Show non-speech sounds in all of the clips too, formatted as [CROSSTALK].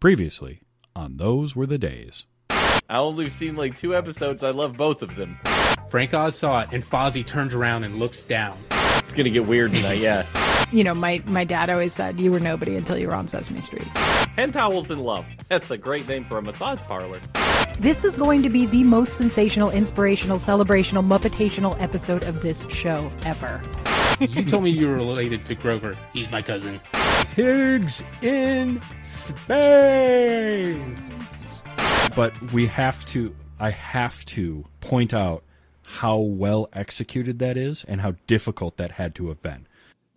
Previously, on Those Were the Days. I only seen like two episodes. I love both of them. Frank Oz saw it, and Fozzie turns around and looks down. It's gonna get weird tonight, yeah. [LAUGHS] You know, my, my dad always said you were nobody until you were on Sesame Street. Hen towels in love. That's a great name for a massage parlor. This is going to be the most sensational, inspirational, celebrational, muppetational episode of this show ever. You told me you were related to Grover. He's my cousin. Pigs in space! But we have to, I have to point out how well executed that is and how difficult that had to have been.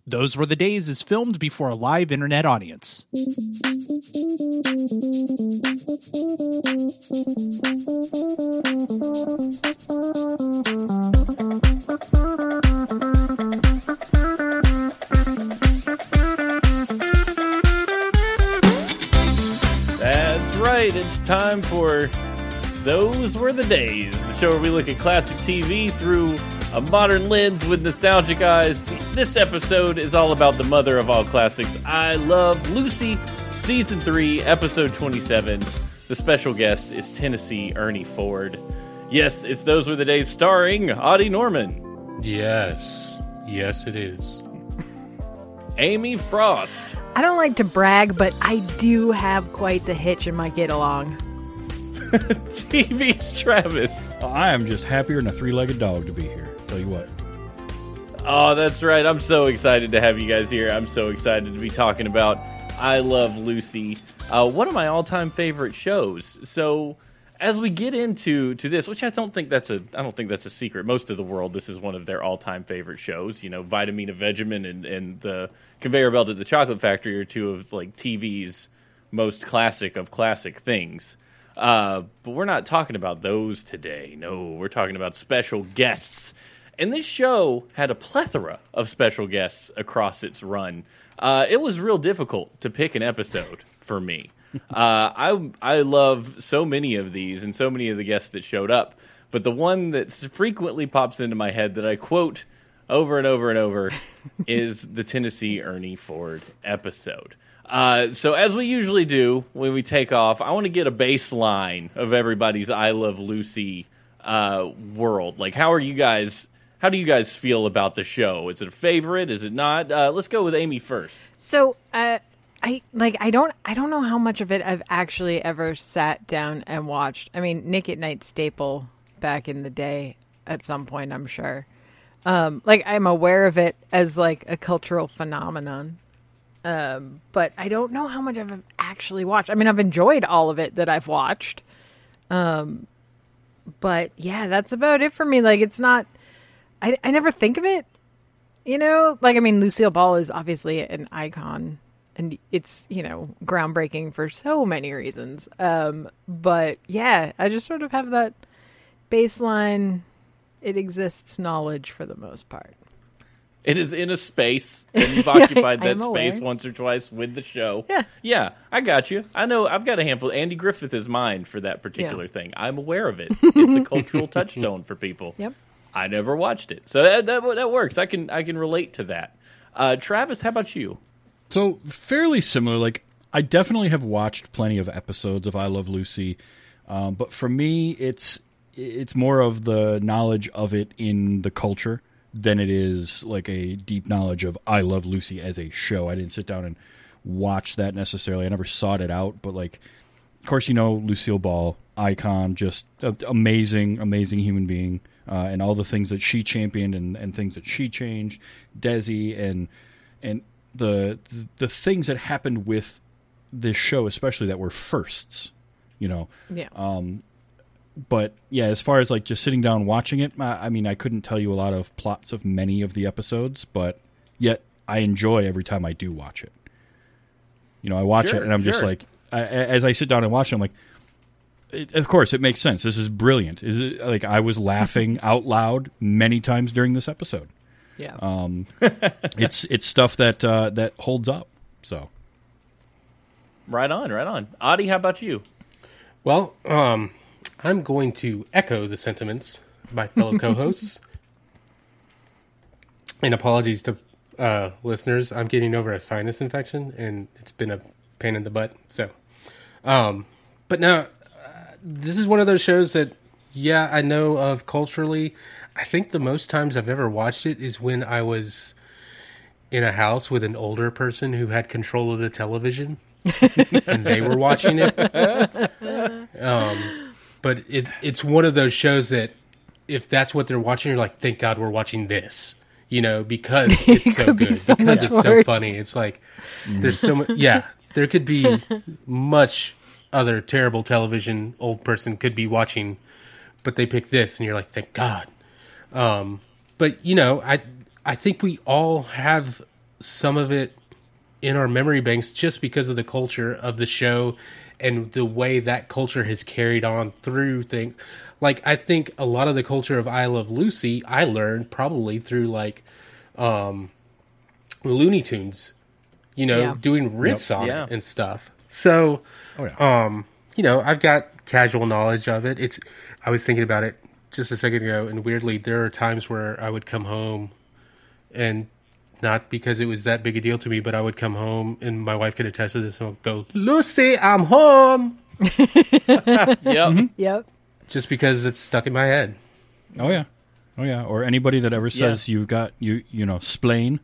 Those Were the Days is filmed before a live internet audience. [LAUGHS] right. It's time for Those Were the Days, the show where we look at classic TV through a modern lens with nostalgic eyes. This episode is all about the mother of all classics. I Love Lucy, Season 3, Episode 27. The special guest is Tennessee Ernie Ford. Yes, it's Those Were the Days starring Audie Norman, Yes. Yes, it is. Amy Frost, I don't like to brag, but I do have quite the hitch in my get along. [LAUGHS] TV's Travis. I am just happier than a three legged dog to be here. Tell you what. Oh, that's right. I'm so excited to have you guys here. I'm so excited to be talking about I Love Lucy, uh, one of my all-time favorite shows. So, as we get into to this, which I don't think that's a I don't think that's a secret. Most of the world, this is one of their all-time favorite shows. You know, Vitameatavegamin and and the Conveyor Belt at the Chocolate Factory are two of like TV's most classic of classic things. Uh, but we're not talking about those today. No, we're talking about special guests. And this show had a plethora of special guests across its run. Uh, it was real difficult to pick an episode for me. [LAUGHS] Uh, I I love so many of these and so many of the guests that showed up, but the one that frequently pops into my head that I quote over and over and over [LAUGHS] is the Tennessee Ernie Ford episode. Uh, so as we usually do when we take off, I want to get a baseline of everybody's "I Love Lucy" uh, world. Like, how are you guys? How do you guys feel about the show? Is it a favorite? Is it not? Uh, let's go with Amy first. So, uh, I like I don't I don't know how much of it I've actually ever sat down and watched. I mean, Nick at Nite staple back in the day at some point, I'm sure. Um, like I'm aware of it as like a cultural phenomenon. Um, but I don't know how much I've actually watched. I mean, I've enjoyed all of it that I've watched. Um, but yeah, that's about it for me. Like it's not I I never think of it you know like i mean lucille ball is obviously an icon and it's you know groundbreaking for so many reasons um but yeah i just sort of have that baseline it exists knowledge for the most part It is in a space, and you've occupied [LAUGHS] that space aware. once or twice with the show. Yeah. yeah, I got you. I know. I've got a handful. Andy Griffith is mine for that particular Yeah. thing. I'm aware of it. It's a cultural [LAUGHS] touchstone for people. Yep. I never watched it, so that that, that works. I can I can relate to that. Uh, Travis, how about you? So fairly similar. Like I definitely have watched plenty of episodes of I Love Lucy, um, but for me, it's it's more of the knowledge of it in the culture than it is like a deep knowledge of I Love Lucy as a show. I didn't sit down and watch that necessarily. I never sought it out, but like, of course, you know Lucille Ball, icon, just amazing, amazing human being. Uh, and all the things that she championed and, and things that she changed, Desi and and the, the the things that happened with this show, especially that were firsts, you know. yeah um, But yeah, as far as like just sitting down watching it, I, I mean, I couldn't tell you a lot of plots of many of the episodes, but yet I enjoy every time I do watch it. You know, I watch Sure, it and I'm just like, I, as I sit down and watch it, I'm like, it, of course, it makes sense. This is brilliant. Is it like I was laughing [LAUGHS] out loud many times during this episode? Yeah [LAUGHS] It's it's stuff that uh, that holds up. So Right on, right on. Adi, how about you? Well, um, I'm going to echo the sentiments of my fellow [LAUGHS] co-hosts. and apologies to uh, listeners. I'm getting over a sinus infection, and it's been a pain in the butt. So, Um, but now uh, this is one of those shows that, yeah, I know of culturally. I think the most times I've ever watched it is when I was in a house with an older person who had control of the television [LAUGHS] and they were watching it. Um, but it's it's one of those shows that if that's what they're watching, you're like, thank God we're watching this. You know, because [LAUGHS] it's so could be good, so because it's so funny. It's like there's so much. Yeah, there could be [LAUGHS] much other terrible television old person could be watching, but they pick this, and you're like, thank God. Um, but you know, I I think we all have some of it in our memory banks just because of the culture of the show and the way that culture has carried on through things. Like I think a lot of the culture of I Love Lucy I learned probably through like um Looney Tunes, you know, Yeah. doing riffs on Yeah. it and stuff. So Oh yeah. um, you know, I've got casual knowledge of it. It's I was thinking about it just a second ago, and weirdly, there are times where I would come home, and not because it was that big a deal to me, but I would come home, and my wife could attest to this, and I'll go, "Lucy, I'm home," [LAUGHS] Yep. Mm-hmm. Yep. just because it's stuck in my head. oh yeah. Oh yeah. Or anybody that ever says you've got you you know splain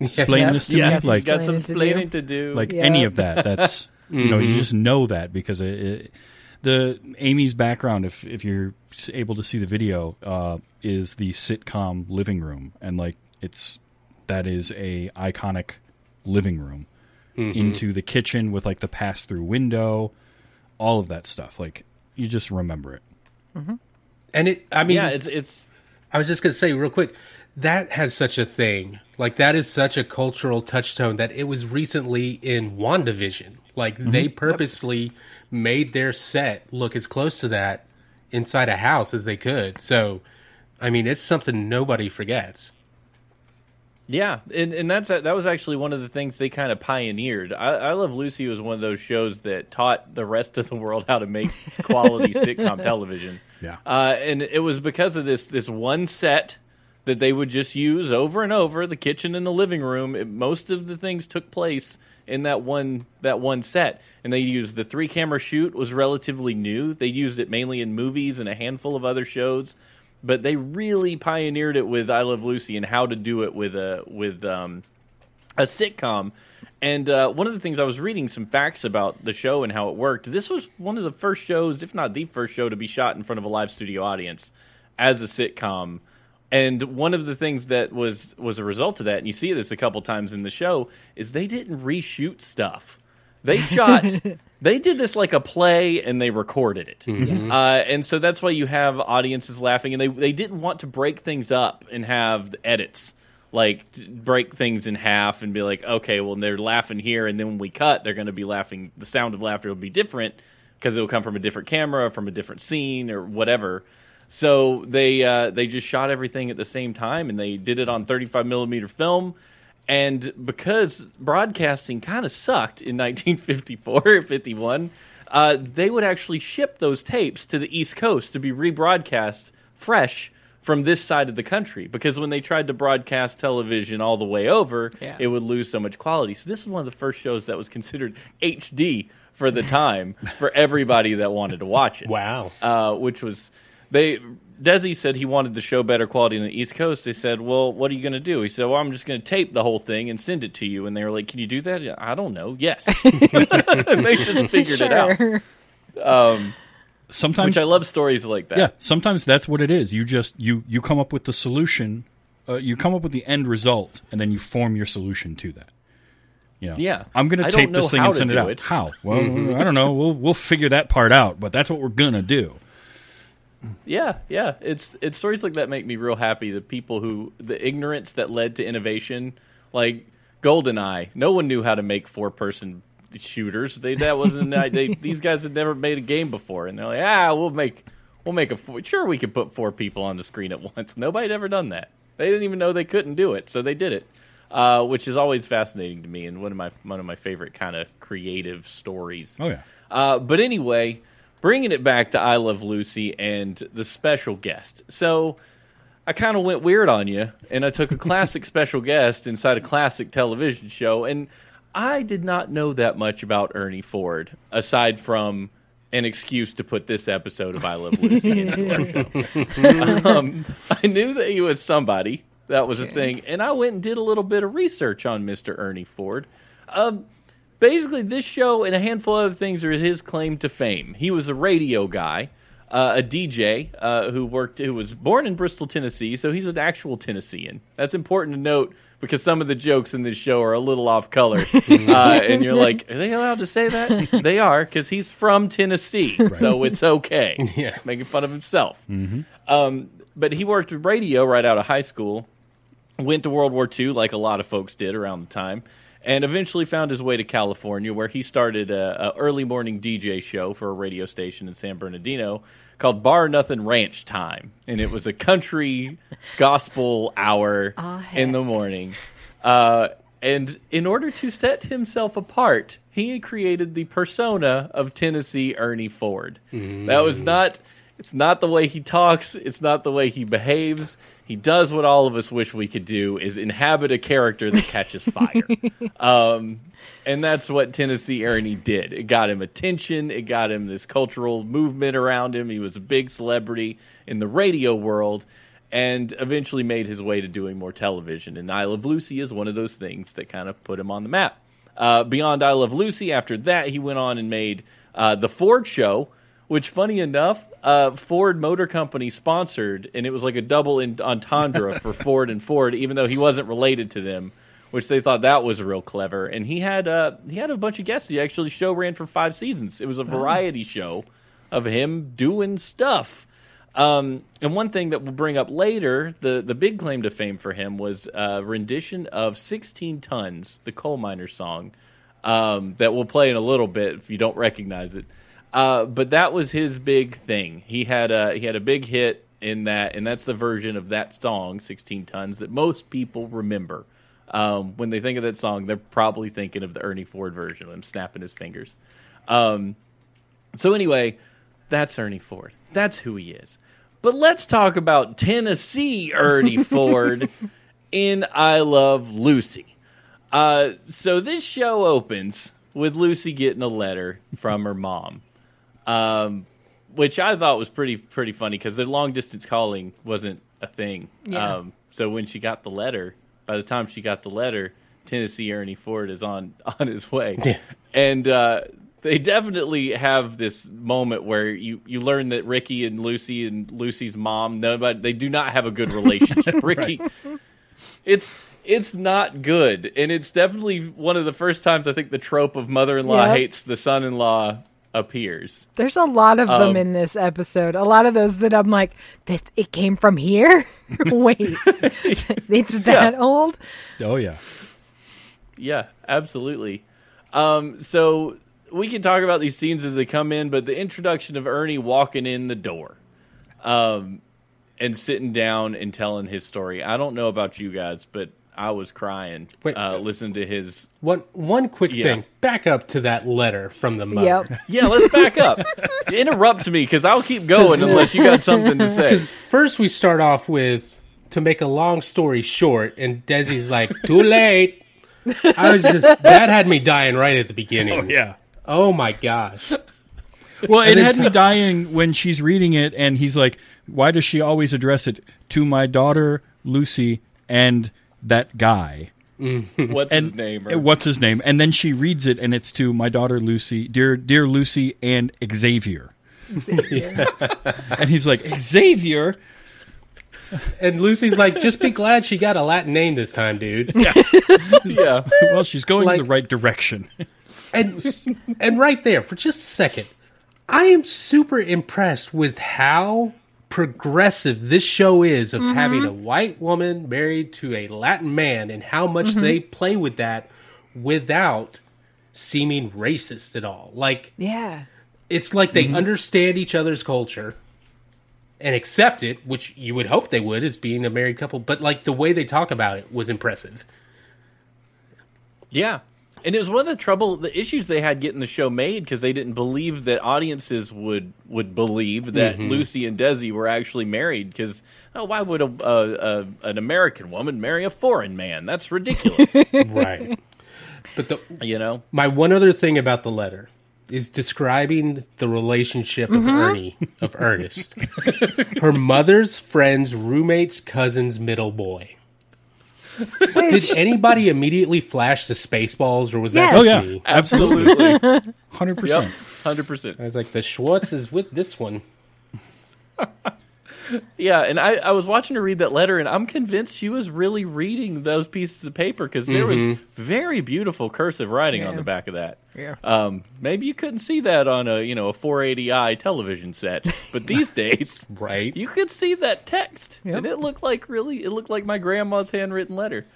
explain Yeah. this to Yeah, me he's like got some Explaining explaining to do. like Yeah. any of that. That's [LAUGHS] you know you mm-hmm. just know that because it, it, the Amy's background, if if you're able to see the video, uh, is the sitcom living room, and like it's that is a iconic living room mm-hmm. into the kitchen with like the pass through window, all of that stuff. Like you just remember it. Mm-hmm. And it, I mean, yeah, it's it's I was just gonna say real quick, that has such a thing. Like that is such a cultural touchstone that it was recently in WandaVision. Like mm-hmm. they purposely made their set look as close to that inside a house as they could. So I mean it's something nobody forgets. Yeah, and and that's that was actually one of the things they kind of pioneered. I, I Love Lucy was one of those shows that taught the rest of the world how to make [LAUGHS] quality sitcom television. Yeah. uh, and it was because of this this one set that they would just use over and over. The kitchen and the living room. It, most of the things took place in that one that one set, and they used the three camera shoot was relatively new. They used it mainly in movies and a handful of other shows but they really pioneered it with I Love Lucy and how to do it with a with um, a sitcom. And uh, one of the things I was reading some facts about the show and how it worked. This was one of the first shows, if not the first show, to be shot in front of a live studio audience as a sitcom. And one of the things that was was a result of that, and you see this a couple times in the show, is they didn't reshoot stuff. They [LAUGHS] shot. they did this like a play, and they recorded it. Uh, and so that's why you have audiences laughing, and they they didn't want to break things up and have the edits like break things in half and be like, okay, well they're laughing here, and then when we cut, they're going to be laughing. The sound of laughter will be different because it will come from a different camera, from a different scene, or whatever. So they uh, they just shot everything at the same time, and they did it on 35 millimeter film. And because broadcasting kind of sucked in [LAUGHS] 1954 or 51, uh, they would actually ship those tapes to the East Coast to be rebroadcast fresh from this side of the country. Because when they tried to broadcast television all the way over, Yeah. it would lose so much quality. So this is one of the first shows that was considered HD for the time [LAUGHS] for everybody that wanted to watch it Wow. uh, which was they. Desi said he wanted the show better quality on the East Coast. They said, "Well, what are you going to do?" He said, "Well, I'm just going to tape the whole thing and send it to you." And they were like, "Can you do that?" I don't know. Yes, [LAUGHS] and they just figured it out. Sure. Sometimes Which I love stories like that. Yeah, sometimes that's what it is. You just you you come up with the solution, uh, you come up with the end result, and then you form your solution to that. You know, Yeah. I'm going to tape this thing and send it out. it. How? Well, I don't know. We'll we'll figure that part out, but that's what we're gonna do. Yeah, yeah. It's it's stories like that make me real happy. The people who the ignorance that led to innovation, like GoldenEye. No one knew how to make four person shooters. They that wasn't they, [LAUGHS] these guys had never made a game before, and they're like, ah, we'll make we'll make a four. sure we could put four people on the screen at [LAUGHS] once. Nobody had ever done that. They didn't even know they couldn't do it, so they did it. Uh, which is always fascinating to me, and one of my one of my favorite kind of creative stories. Oh yeah. Uh, but anyway, bringing it back to I Love Lucy and the special guest. So I kind of went weird on you, and I took a classic [LAUGHS] special guest inside a classic television show. And I did not know that much about Ernie Ford, aside from an excuse to put this episode of I Love [LAUGHS] Lucy into our show. um, I knew that he was somebody. That was a thing. And I went and did a little bit of research on Mr. Ernie Ford. Um, basically, this show and a handful of other things are his claim to fame. He was a radio guy. Uh, a DJ uh, who worked, who was born in Bristol, Tennessee, so he's an actual Tennessean. That's important to note because some of the jokes in this show are a little off color, [LAUGHS] uh, and you're like, are they allowed to say that? [LAUGHS] they are because he's from Tennessee, so it's okay. [LAUGHS] Yeah. making fun of himself. Um, but he worked with radio right out of high school, went to World War II like a lot of folks did around the time, and eventually found his way to California, where he started a, a early morning DJ show for a radio station in San Bernardino called Bar Nothing Ranch Time, and it was a country [LAUGHS] gospel hour in the morning. Uh, and in order to set himself apart, he had created the persona of Tennessee Ernie Ford. That was not. It's not the way he talks. It's not the way he behaves. He does what all of us wish we could do: is inhabit a character that catches fire. [LAUGHS] um, and that's what Tennessee Ernie did. It got him attention. It got him this cultural movement around him. He was a big celebrity in the radio world, and eventually made his way to doing more television. And I Love Lucy is one of those things that kind of put him on the map. Uh, beyond I Love Lucy, after that, he went on and made uh, the Ford Show, which, funny enough, uh, Ford Motor Company sponsored, and it was like a double in- entendre [LAUGHS] for Ford and Ford, even though he wasn't related to them, which they thought that was real clever. And he had uh, he had a bunch of guests. He actually show ran for five seasons. It was a variety show of him doing stuff. Um, and one thing that we'll bring up later, the, the big claim to fame for him was a rendition of 16 Tons, the coal miner song, um, that we'll play in a little bit if you don't recognize it. Uh, but that was his big thing. He had a, he had a big hit in that, and that's the version of that song, 16 Tons, that most people remember. Um, when they think of that song, they're probably thinking of the Ernie Ford version of him snapping his fingers. Um, so anyway, that's Ernie Ford. That's who he is. But let's talk about Tennessee Ernie [LAUGHS] Ford in I Love Lucy. Uh, so this show opens with Lucy getting a letter from her mom, um, which I thought was pretty pretty funny because the long distance calling wasn't a thing. Yeah. Um, so when she got the letter, by the time she got the letter, Tennessee Ernie Ford is on [LAUGHS] on his way, Yeah. and uh, they definitely have this moment where you you learn that Ricky and Lucy and Lucy's mom nobody they do not have a good [LAUGHS] relationship. Ricky, it's it's not good, and it's definitely one of the first times I think the trope of mother-in-law Yep. hates the son-in-law appears. There's a lot of them Um, in this episode. A lot of those that I'm like, this it came from here. [LAUGHS] Wait, [LAUGHS] it's that old. Oh yeah. Yeah, absolutely. Um, so we can talk about these scenes as they come in, but the introduction of Ernie walking in the door, um, and sitting down and telling his story. I don't know about you guys, but I was crying Wait. uh, listening to his. One one quick Yeah. thing. Back up to that letter from the mother. Yep. [LAUGHS] Yeah, let's back up. [LAUGHS] Interrupt me because I'll keep going unless you got something to [LAUGHS] say. Because first we start off with to make a long story short, and Desi's like, "Too late." I was just that had me dying right at the beginning. Yeah. Oh my gosh. Well, it had t- me dying when she's reading it, and he's like, "Why does she always address it to my daughter Lucy and that guy?" [LAUGHS] What's And his name? uh, what's his name? And then she reads it, and it's to my daughter Lucy, dear dear Lucy and Xavier. [LAUGHS] and he's like, Xavier. And Lucy's like, "Just be glad she got a Latin name this time, dude." [LAUGHS] yeah. Well, she's going Like- in the right direction. and and right there for just a second i am super impressed with how progressive this show is of having a mm-hmm. white woman married to a latin man and how much mm-hmm. they play with that without seeming racist at all. Like Yeah. it's like they mm-hmm. understand each other's culture and accept it which you would hope they would as being a married couple but like the way they talk about it was impressive. Yeah. And it was one of the trouble, the issues they had getting the show made because they didn't believe that audiences would would believe that mm-hmm. Lucy and Desi were actually married. Because oh, why would a, a, a an American woman marry a foreign man? That's ridiculous. [LAUGHS] right But the You know, my one other thing about the letter is describing the relationship of mm-hmm. Ernie of Ernest, [LAUGHS] her mother's friend's roommate's cousin's middle boy. Did anybody immediately flash the Spaceballs, or was that Yes. Oh yeah, me? absolutely, [LAUGHS] hundred percent, hundred percent. I was like, the Schwartz is with this one. Yeah, and I, I was watching her read that letter, and I'm convinced she was really reading those pieces of paper because there was very beautiful cursive writing on the back of that. Yeah. Um, maybe you couldn't see that on a you know a 480i television set, but these [LAUGHS] days Right. you could see that text, Yep. and it looked like really it looked like my grandma's handwritten letter.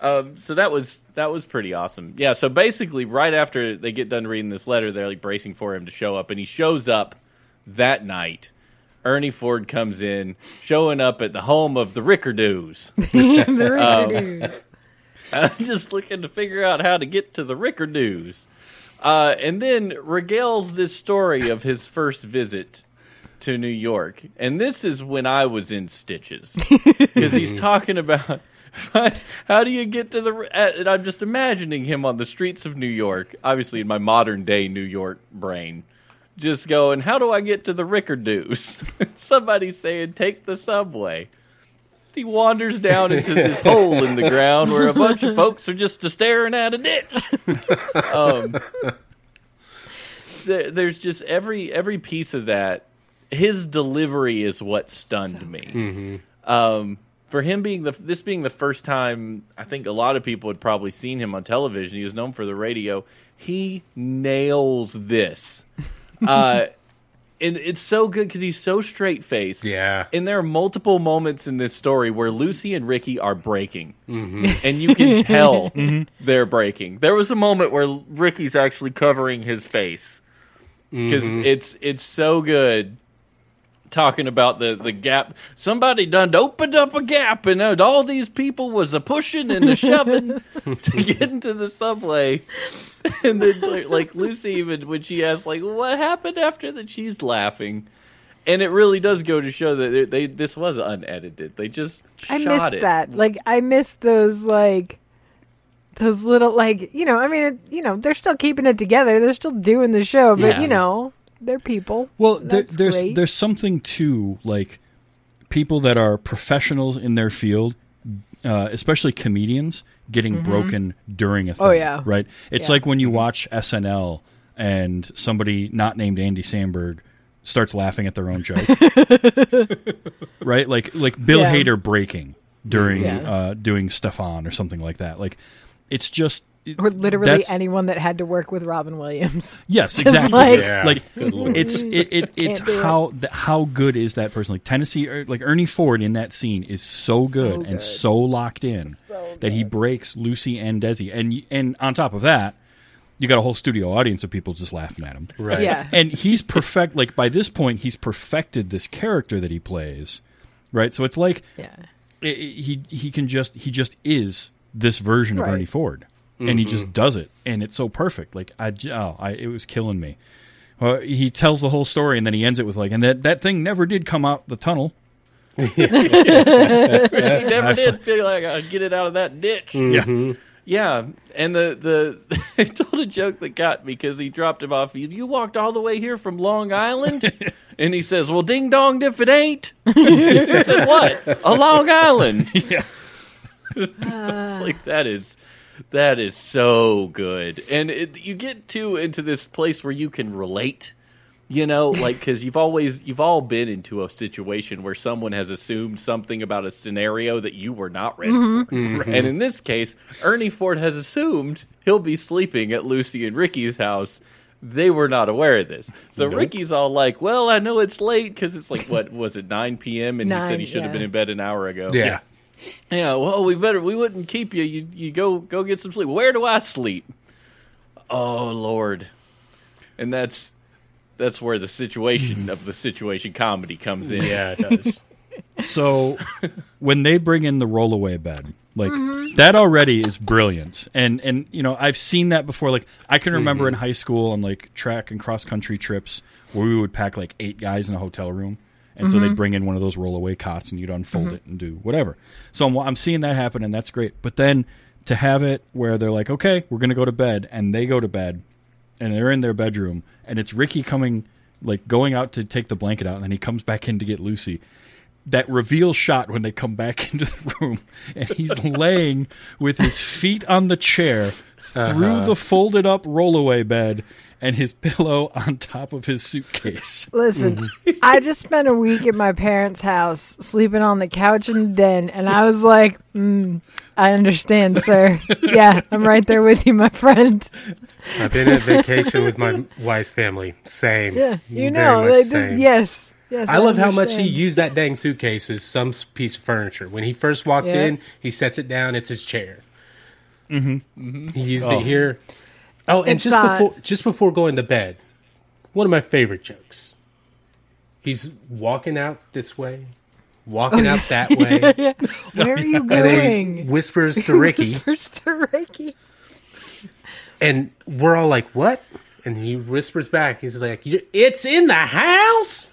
Um, so that was that was pretty awesome. Yeah. So basically, right after they get done reading this letter, they're like bracing for him to show up, and he shows up that night. Ernie Ford comes in, showing up at the home of the Rickardoos. [LAUGHS] The Rickardoos. [LAUGHS] I'm just looking to figure out how to get to the Rickardoos. Uh, and then regales this story of his first visit to New York. And this is when I was in stitches. [LAUGHS] Because he's talking about how do you get to the. And I'm just imagining him on the streets of New York, obviously in my modern day New York brain. Just going, how do I get to the Rickardoos? [LAUGHS] Somebody saying, take the subway he wanders down into this [LAUGHS] hole in the ground where a bunch of folks are just staring at a ditch. [LAUGHS] um, there, there's just every every piece of that. His delivery is what stunned me. Um, for him being the this being the first time, I think a lot of people had probably seen him on television. He was known for the radio. He nails this. Uh, and it's so good because he's so straight faced. Yeah. And there are multiple moments in this story where Lucy and Ricky are breaking. Mm-hmm. [LAUGHS] And you can [LAUGHS] tell mm-hmm. they're breaking. There was a moment where Ricky's actually covering his face. Because mm-hmm. it's it's so good talking about the, the gap. Somebody done opened up a gap and all these people was a pushing and a [LAUGHS] shoving to get into the subway. [LAUGHS] And then like, like Lucy even when she asks like what happened after that she's laughing. And it really does go to show that they, they this was unedited. They just I shot missed it. that. Like I missed those like those little like you know. I mean, it, you know, they're still keeping it together. They're still doing the show, but Yeah. you know, they're people. Well, there, there's great. there's something to like people that are professionals in their field, uh, especially comedians, getting broken during a thing. Mm-hmm. Oh, yeah. right. It's Yeah. like when you watch SNL and somebody not named Andy Samberg starts laughing at their own joke, [LAUGHS] right? Like like Bill Yeah. Hader breaking during Yeah. uh, doing Stefan or something like that. Like it's just or literally anyone that had to work with Robin Williams. [LAUGHS] Yes, exactly. like- Yeah. Like it's it, it it's Can't it. how how good is that person? Like Tennessee, or like Ernie Ford in that scene is so good good. and so locked in that he breaks Lucy and Desi, and and on top of that, you got a whole studio audience of people just laughing at him. Right. Yeah. [LAUGHS] And he's perfect. Like by this point, he's perfected this character that he plays. Right. So it's like Yeah. i- i- he he can just he just is this version of Ernie Ford, and he mm-hmm. just does it, and it's so perfect. Like I, j- oh, I it was killing me. Well, he tells the whole story, and then he ends it with like, and that that thing never did come out the tunnel. He [LAUGHS] never did feel like I get it out of that ditch. Yeah, mm-hmm. Yeah, and the the [LAUGHS] I told a joke that got me because he dropped him off. You, you walked all the way here from Long Island, [LAUGHS] and he says, "Well, ding dong if it ain't." I said, "What? A Long Island?" yeah. It's like that is that is so good, and it, you get to into this place where you can relate. You know, [LAUGHS] like because you've always you've all been into a situation where someone has assumed something about a scenario that you were not ready mm-hmm. for, mm-hmm. and in this case, Ernie Ford has assumed he'll be sleeping at Lucy and Ricky's house. They were not aware of this, so Ricky's all like, "Well, I know it's late because it's like [LAUGHS] what was it nine p.m. and he said he should have yeah. been in bed an hour ago." Yeah. Yeah, well, we better. We wouldn't keep you. You, you go, go get some sleep. Where do I sleep? Oh Lord, and that's that's where the situation of the situation comedy comes in. Yeah, it does. So when they bring in the rollaway bed, like Mm-hmm. that already is brilliant. And and you know, I've seen that before. Like I can remember in high school on like track and cross country trips where we would pack like eight guys in a hotel room. And so they'd mm-hmm. bring in one of those rollaway cots and you'd unfold mm-hmm. it and do whatever. So I'm, I'm seeing that happen and that's great. But then to have it where they're like, okay, we're gonna go to bed, and they go to bed, and they're in their bedroom, and it's Ricky coming, like going out to take the blanket out, and then he comes back in to get Lucy. That reveal shot when they come back [LAUGHS] into the room, and he's [LAUGHS] laying with his feet on the chair through uh-huh. the folded up rollaway bed and his pillow [LAUGHS] on top of his suitcase. Listen, I just spent a week at my parents' house sleeping on the couch in the den, and I was like, mm, I understand, sir. yeah, I'm right there with you, my friend. I've been on vacation with my wife's family. Same. Yeah, you Very know, much they just, same. yes. Yes, I love how much he used that dang suitcase as some piece of furniture. When he first walked Yeah. in, he sets it down. It's his chair. Mm-hmm. He used Oh. it here. Oh, and It's just not- before just before going to bed, one of my favorite jokes. He's walking out this way, walking out that [LAUGHS] way, [LAUGHS] Where are you and then going? whispers to [LAUGHS] Ricky, First to Ricky. and we're all like, "What?" And he whispers back. He's like, "It's in the house."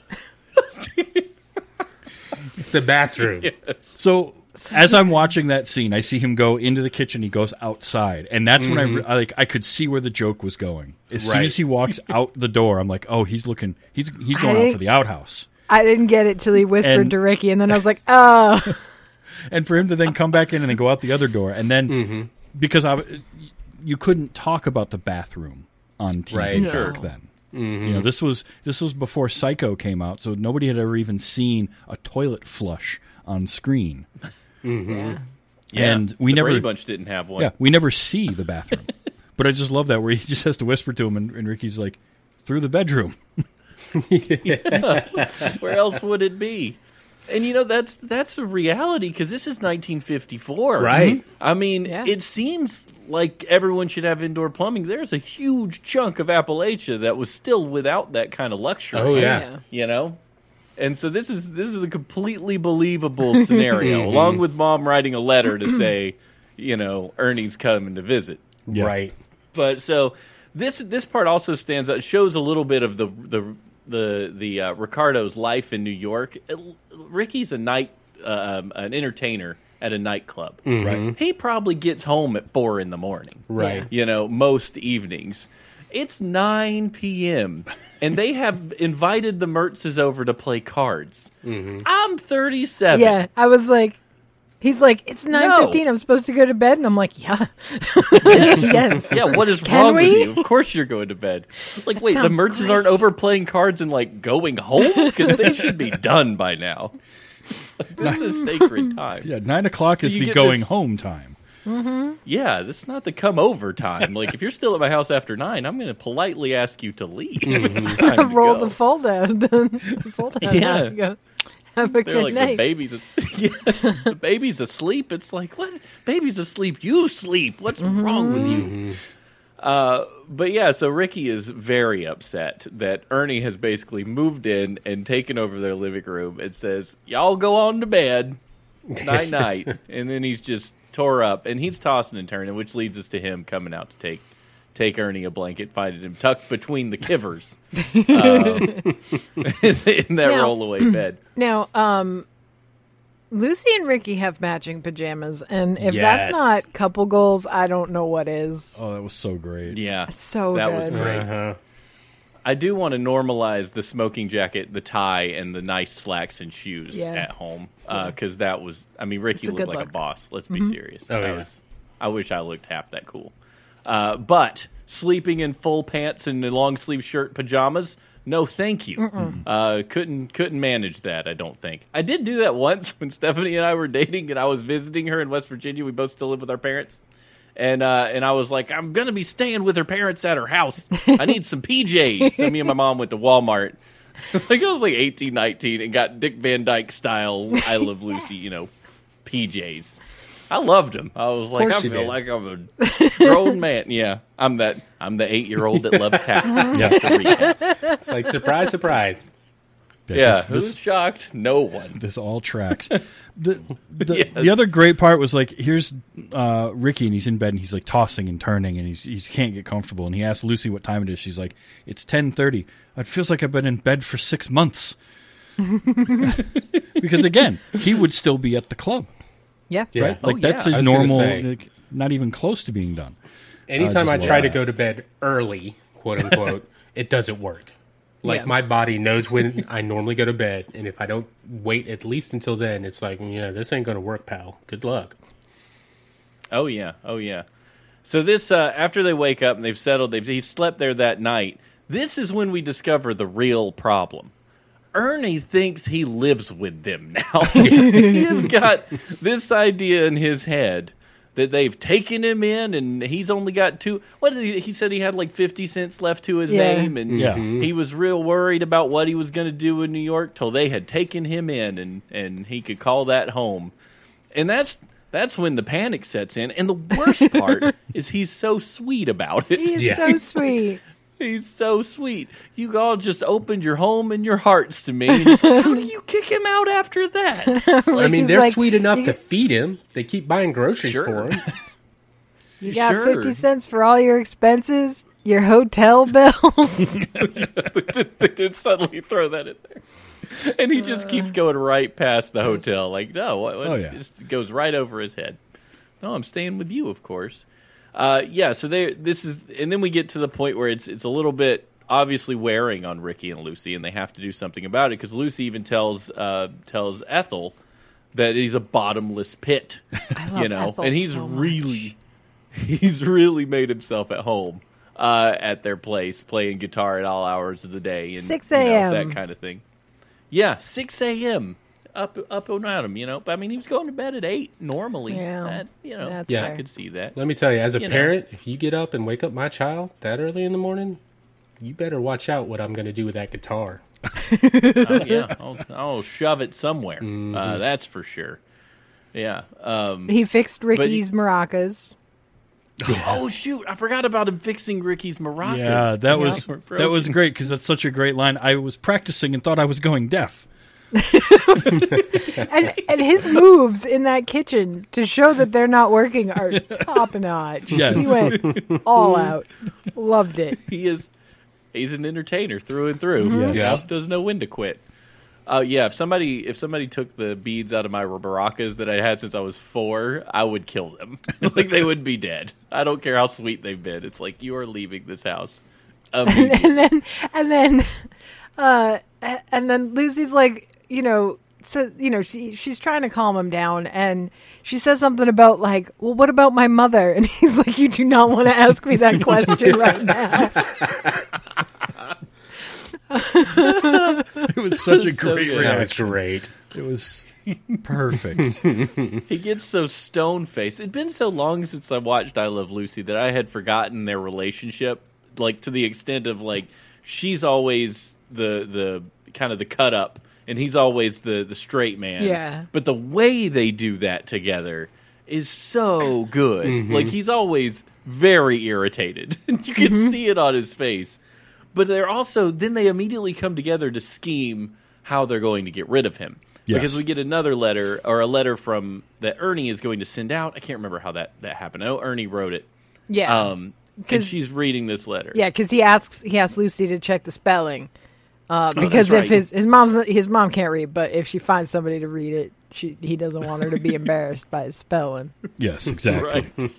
the bathroom. So as I'm watching that scene, I see him go into the kitchen. He goes outside, and that's when I, re- I like I could see where the joke was going. As soon as he walks [LAUGHS] out the door, I'm like, oh, he's looking. He's he's going out for the outhouse. I didn't get it till he whispered And- to Ricky, and then I was like, [LAUGHS] oh. [LAUGHS] and for him to then come back in and then go out the other door, and then Mm-hmm. because I, you couldn't talk about the bathroom on TV Right, back sure. then. You know, this was this was before Psycho came out, so nobody had ever even seen a toilet flush on screen. Yeah. Yeah, And we the never- Brady Bunch didn't have one. Yeah, we never see the bathroom, [LAUGHS] but I just love that where he [LAUGHS] just has to whisper to him, and, and Ricky's like, "Through the bedroom." [LAUGHS] Where else would it be? And you know that's that's a reality because this is 1954, Right. Mhm. I mean, Yeah. it seems like everyone should have indoor plumbing. There's a huge chunk of Appalachia that was still without that kind of luxury. Oh yeah. Yeah. you know. And so this is this is a completely believable scenario, [LAUGHS] along with mom writing a letter to say, you know, Ernie's coming to visit. Yeah. Right. But so this this part also stands out. Shows a little bit of the the the the uh, Ricardo's life in New York. Uh, Ricky's a night um, an entertainer at a nightclub. Right. He probably gets home at four in the morning. Right. You know, most evenings. It's nine p.m. and they have invited the Mertzes over to play cards. Mm-hmm. I'm thirty-seven. Yeah, I was like, he's like, it's nine fifteen. I'm supposed to go to bed, and I'm like, yeah, yes, [LAUGHS] Yeah, what is Can wrong with you? Of course you're going to bed. Like, wait, the Mertzes great. aren't over playing cards and like going home because they [LAUGHS] should be done by now. this is sacred time. Yeah, nine o'clock So is the going this- home time. Mm-hmm. Yeah, this is not the come over time. Like, if you're still at my house after nine, I'm going to politely ask you to leave. Mm-hmm. [LAUGHS] It's [LAUGHS] time to roll go. the fold out, the fold out. Yeah. out and go, Have a They're good like night. the baby's, [LAUGHS] yeah, the baby's asleep. It's like what? Baby's asleep. You sleep. What's mm-hmm. wrong with you? Uh, but yeah, so Ricky is very upset that Ernie has basically moved in and taken over their living room and says, "Y'all go on to bed, night night," and then he's just tore up and he's tossing and turning, which leads us to him coming out to take take Ernie a blanket, finding him tucked between the kivers [LAUGHS] um, [LAUGHS] in that Now- rollaway bed. [CLEARS THROAT] Now, um, Lucy and Ricky have matching pajamas, and if Yes. that's not couple goals, I don't know what is. Oh, that was so great. Yeah, So that good. was great. Uh-huh. I do want to normalize the smoking jacket, the tie, and the nice slacks and shoes Yeah. at home because that was. I mean, Ricky It's a looked like a look. Mm-hmm. boss. Let's be serious. Oh, That yeah. was- I wish I looked half that cool. Uh, but sleeping in full pants and a long sleeve shirt, pajamas. No, thank you. Uh, couldn't couldn't manage that. I don't think I did do that [LAUGHS] once when Stephanie and I were dating, and I was visiting her in West Virginia. We both still live with our parents, and uh, and I was like, I'm gonna be staying with her parents at her house. I need some PJs. So me and my mom went to Walmart. [LAUGHS] like I was like 18, 19, and got Dick Van Dyke style I Love [LAUGHS] Lucy, you know, PJs. I loved them. I was like, I feel did. like I'm a [LAUGHS] grown man. Yeah, I'm that. I'm the eight year old that loves taxi. Yeah. Just to recap. It's like surprise, surprise. Yeah, this, who's this, shocked? No one. [LAUGHS] this all tracks. [LAUGHS] The the, Yes. the other great part was like here's uh, Ricky and he's in bed and he's like tossing and turning and he's he can't get comfortable and he asks Lucy what time it is. She's like, it's ten thirty. It feels like I've been in bed for six months. [LAUGHS] because again, he would still be at the club, Yeah. Yeah. right? Like Oh, that's yeah. His normal. say. like, not even close to being done. Anytime I try to go to bed early, quote unquote, it doesn't work. Like Yeah. my body knows when I normally go to bed, and if I don't wait at least until then, it's like, yeah, this ain't gonna work, pal. Good luck. Oh yeah, oh yeah. So this uh, after they wake up and they've settled, they've he slept there that night. This is when we discover the real problem. Ernie thinks he lives with them now. [LAUGHS] he has got this idea in his head that they've taken him in, and he's only got two. What did he, he said? He had like fifty cents left to his Yeah. name, and Yeah. he was real worried about what he was going to do in New York till they had taken him in, and and he could call that home and that's that's when the panic sets in. And the worst part [LAUGHS] is he's so sweet about it. He's Yeah. so sweet. He's so sweet. You all just opened your home and your hearts to me. And he's like, How do [LAUGHS] you kick him out after that? [LAUGHS] I mean, he's they're like, sweet enough to feed him. They keep buying groceries Sure. for him. [LAUGHS] You got Sure. 50 cents for all your expenses, your hotel bills. they did suddenly throw that in there. And he just keeps uh. going right past the hotel. Like, no, what, what, Oh, yeah. it just goes right over his head. No, I'm staying with you, of course. Uh, yeah, so they this is, and then we get to the point where it's it's a little bit obviously wearing on Ricky and Lucy, and they have to do something about it because Lucy even tells uh, tells Ethel that he's a bottomless pit, [LAUGHS] love you know, Ethel and he's so really he's really made himself at home uh, at their place, playing guitar at all hours of the day and 6 you know, a.m.. that kind of thing. Yeah, six a.m. up up and at him. You know, But I mean, he was going to bed at eight normally. Yeah. That, you know, That's Yeah. I fair. could see that. Let me tell you, as a You know. parent, if you get up and wake up my child that early in the morning, you better watch out what I'm going to do with that guitar. [LAUGHS] oh, yeah, I'll, I'll shove it somewhere. Mm-hmm. Uh, that's for sure. Yeah. Um, He fixed Ricky's maracas. [LAUGHS] oh shoot! I forgot about him fixing Ricky's maracas. Yeah, that was that was great because that's such a great line. I was practicing and thought I was going deaf. [LAUGHS] And, and his moves in that kitchen to show that they're not working are [LAUGHS] top notch. Yes. He went all out. Loved it. he is he's an entertainer through and through. Yes. You know, doesn't know when to quit. Uh, yeah, if somebody if somebody took the beads out of my maracas that I had since I was four, I would kill them. [LAUGHS] like they would be dead. I don't care how sweet they've been. It's like you are leaving this house. and then and then uh and then Lucy's like, you know, so you know, she she's trying to calm him down and she says something about like, well, what about my mother? [LAUGHS] And he's like, you do not want to ask me that [LAUGHS] question right [LAUGHS] now. It was such a So great good. That was great. It was perfect. he gets so stone faced. It'd been so long since I watched I Love Lucy that I had forgotten their relationship, like to the extent of like she's always the the kind of the cut up, and he's always the the straight man. Yeah. But the way they do that together is so good. Like he's always very irritated. [LAUGHS] you can see it on his face. But they're also then they immediately come together to scheme how they're going to get rid of him. Yes. Because we get another letter or a letter from that Ernie is going to send out. I can't remember how that that happened. Oh, Ernie wrote it. Yeah. Um and 'Cause- she's reading this letter. Yeah, because he asks he asks Lucy to check the spelling. Uh, because Oh, if right. his his mom's his mom can't read, but if she finds somebody to read it, she he doesn't want her to be [LAUGHS] embarrassed by his spelling. Yes, exactly. [LAUGHS]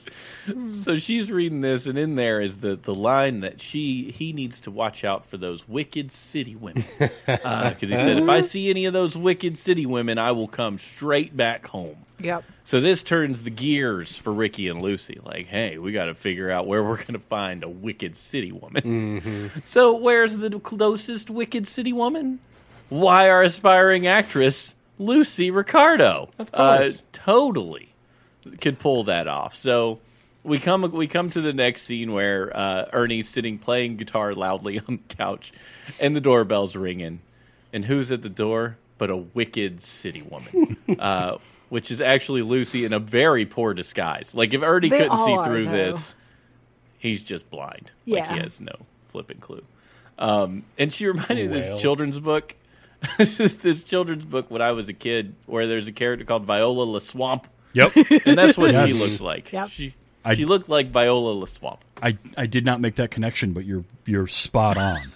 Right. so she's reading this, and in there is the, the line that she he needs to watch out for those wicked city women [LAUGHS] because he said if I see any of those wicked city women, I will come straight back home. Yep. So this turns the gears for Ricky and Lucy. Like, hey, we got to figure out where we're going to find a wicked city woman. So where's the closest wicked city woman? Why our aspiring actress Lucy Ricardo? Of course. uh, totally could pull that off. So we come we come to the next scene where uh, Ernie's sitting playing guitar loudly [LAUGHS] on the couch, and the doorbell's ringing, and who's at the door but a wicked city woman, [LAUGHS] uh, which is actually Lucy in a very poor disguise. Like if Ernie They couldn't see all are, through this, he's just blind. Like Yeah. he has no flipping clue. Um, and she reminded me of this children's book. [LAUGHS] this children's book when I was a kid, where there's a character called Viola La Swamp, Yep. [LAUGHS] and that's what she Yes. looked like. Yep. She I- she looked like Viola La Swamp. I, I did not make that connection, but you're you're spot on.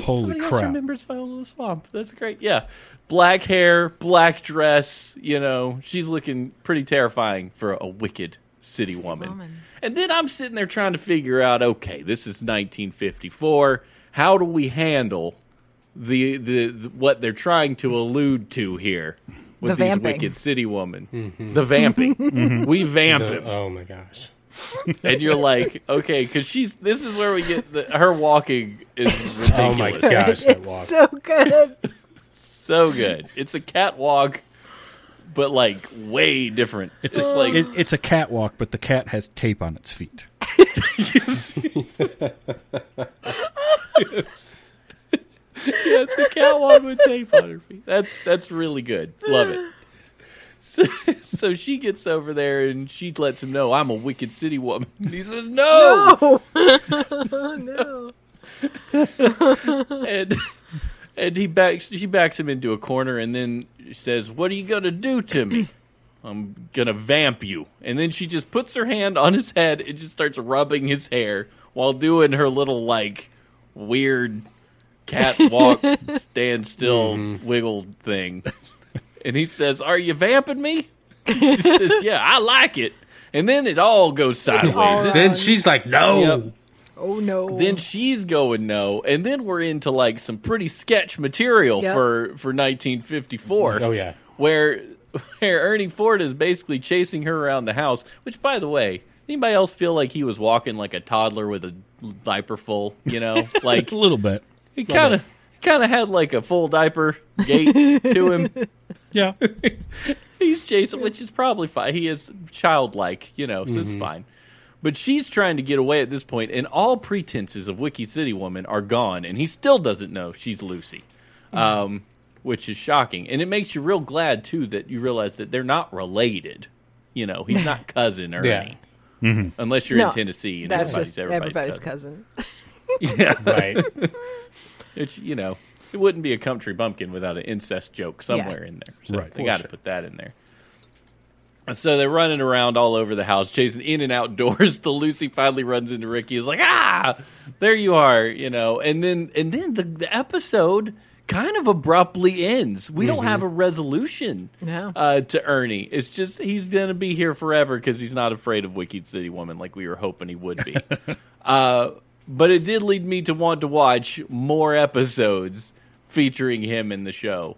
Holy Somebody else crap. remembers Viola Swamp. That's great. Yeah, black hair, black dress. You know, she's looking pretty terrifying for a wicked city, woman. woman. And then I'm sitting there trying to figure out, okay, this is 1954. How do we handle the the, the what they're trying to allude to here with The these vamping. wicked city women? Mm-hmm. The vamping. Mm-hmm. We vamp him oh my gosh. [LAUGHS] and you're like, okay, because she's. This is where we get the, her walking is ridiculous. [LAUGHS] Oh my gosh. It's walk. so good. so good. It's a catwalk, but like way different. It's It's a, like it, it's a catwalk, but the cat has tape on its feet. yeah, it's a catwalk with tape on her feet. That's that's really good. Love it. So, [LAUGHS] so she gets over there and she lets him know I'm a wicked city woman. And [LAUGHS] he says no. Oh [LAUGHS] no. and and he backs she backs him into a corner and then says, "What are you gonna do to me?" [CLEARS THROAT] I'm gonna vamp you. And then she just puts her hand on his head and just starts rubbing his hair while doing her little like weird catwalk stand still mm-hmm. wiggle thing. And he says, "Are you vamping me?" [LAUGHS] he says, "Yeah, I like it." And then it all goes sideways. all Then she's like, no. Yep. Oh no. then she's going no, and then we're into like some pretty sketch material Yep. for for 1954. Oh yeah. where [LAUGHS] where Ernie Ford is basically chasing her around the house. Which, by the way, anybody else feel like he was walking like a toddler with a diaper full? You know, [LAUGHS] like a little bit. he kind of kind of had like a full diaper gait to him. [LAUGHS] Yeah. [LAUGHS] He's Jason, which is probably fine. He is childlike, you know, so it's mm-hmm. fine. But she's trying to get away at this point, and all pretenses of Wicked City Woman are gone, and he still doesn't know she's Lucy, mm-hmm. um, which is shocking. And it makes you real glad too that you realize that they're not related. You know, he's not [LAUGHS] cousin Ernie, mm-hmm. unless you're No, in Tennessee and That's everybody's just everybody's, everybody's cousin. cousin. Yeah, Right. It's you know, it wouldn't be a country bumpkin without an incest joke somewhere in there. So Right. they got to put that in there. And so they're running around all over the house, chasing in and out [LAUGHS] doors. Till Lucy finally runs into Ricky. Is like, ah, there you are, you know. And then and then the, the episode kind of abruptly ends. We don't have a resolution No. uh, to Ernie. It's just he's gonna be here forever because he's not afraid of Wicked City Woman like we were hoping he would be. [LAUGHS] uh, but it did lead me to want to watch more episodes featuring him in the show.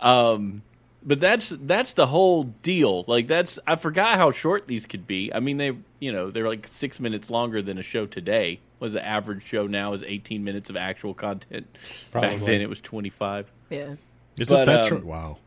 Um, but that's that's the whole deal. Like that's I forgot how short these could be. I mean they you know they're like six minutes longer than a show today. Was the average show now is eighteen minutes of actual content. Back then it was twenty five. Yeah. Is But, it that um, short? Wow.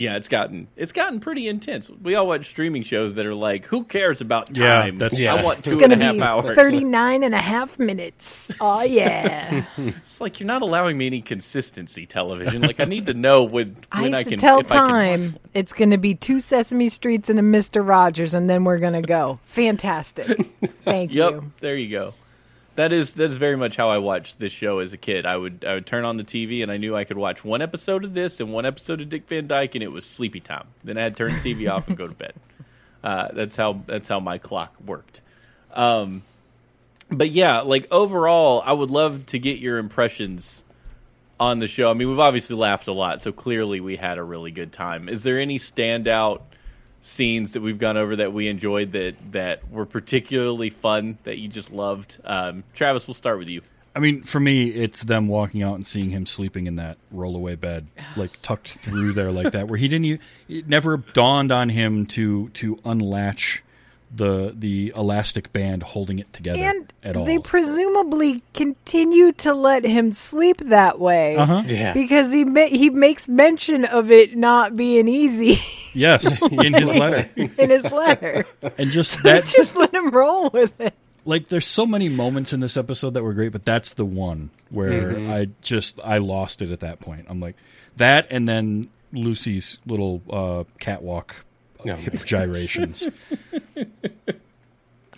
Yeah, it's gotten it's gotten pretty intense. We all watch streaming shows that are like, who cares about time? Yeah, that's Yeah. I want two It's and going a to half be hours. 39 and a half minutes. Oh, yeah. [LAUGHS] It's like you're not allowing me any consistency television. Like I need to know when [LAUGHS] I when used I, to can tell if I can time it's going to be two Sesame Streets and a Mr. Rogers, and then we're going to go. Fantastic. [LAUGHS] Thank you. Yep, you. there you go. That is that is very much how I watched this show as a kid. I would I would turn on the TV and I knew I could watch one episode of this and one episode of Dick Van Dyke and it was sleepy time. Then I had to turn the TV off and go to bed. [LAUGHS] Uh, that's how that's how my clock worked. Um, but yeah, like overall, I would love to get your impressions on the show. I mean, we've obviously laughed a lot, so clearly we had a really good time. Is there any standout scenes that we've gone over that we enjoyed that that were particularly fun that you just loved? Um, Travis, we'll start with you. I mean, for me, it's them walking out and seeing him sleeping in that rollaway bed, like tucked through there like that, where he didn't. e- It never dawned on him to to unlatch the the elastic band holding it together And at all. they presumably continue to let him sleep that way. uh-huh. Yeah. Because he ma- he makes mention of it not being easy Yes, [LAUGHS] [LAUGHS] in his letter, in his letter. and just [LAUGHS] that Just let him roll with it. like there's so many moments in this episode that were great, but that's the one where I just I lost it at that point. I'm like that, and then Lucy's little uh, catwalk Oh, hip gyrations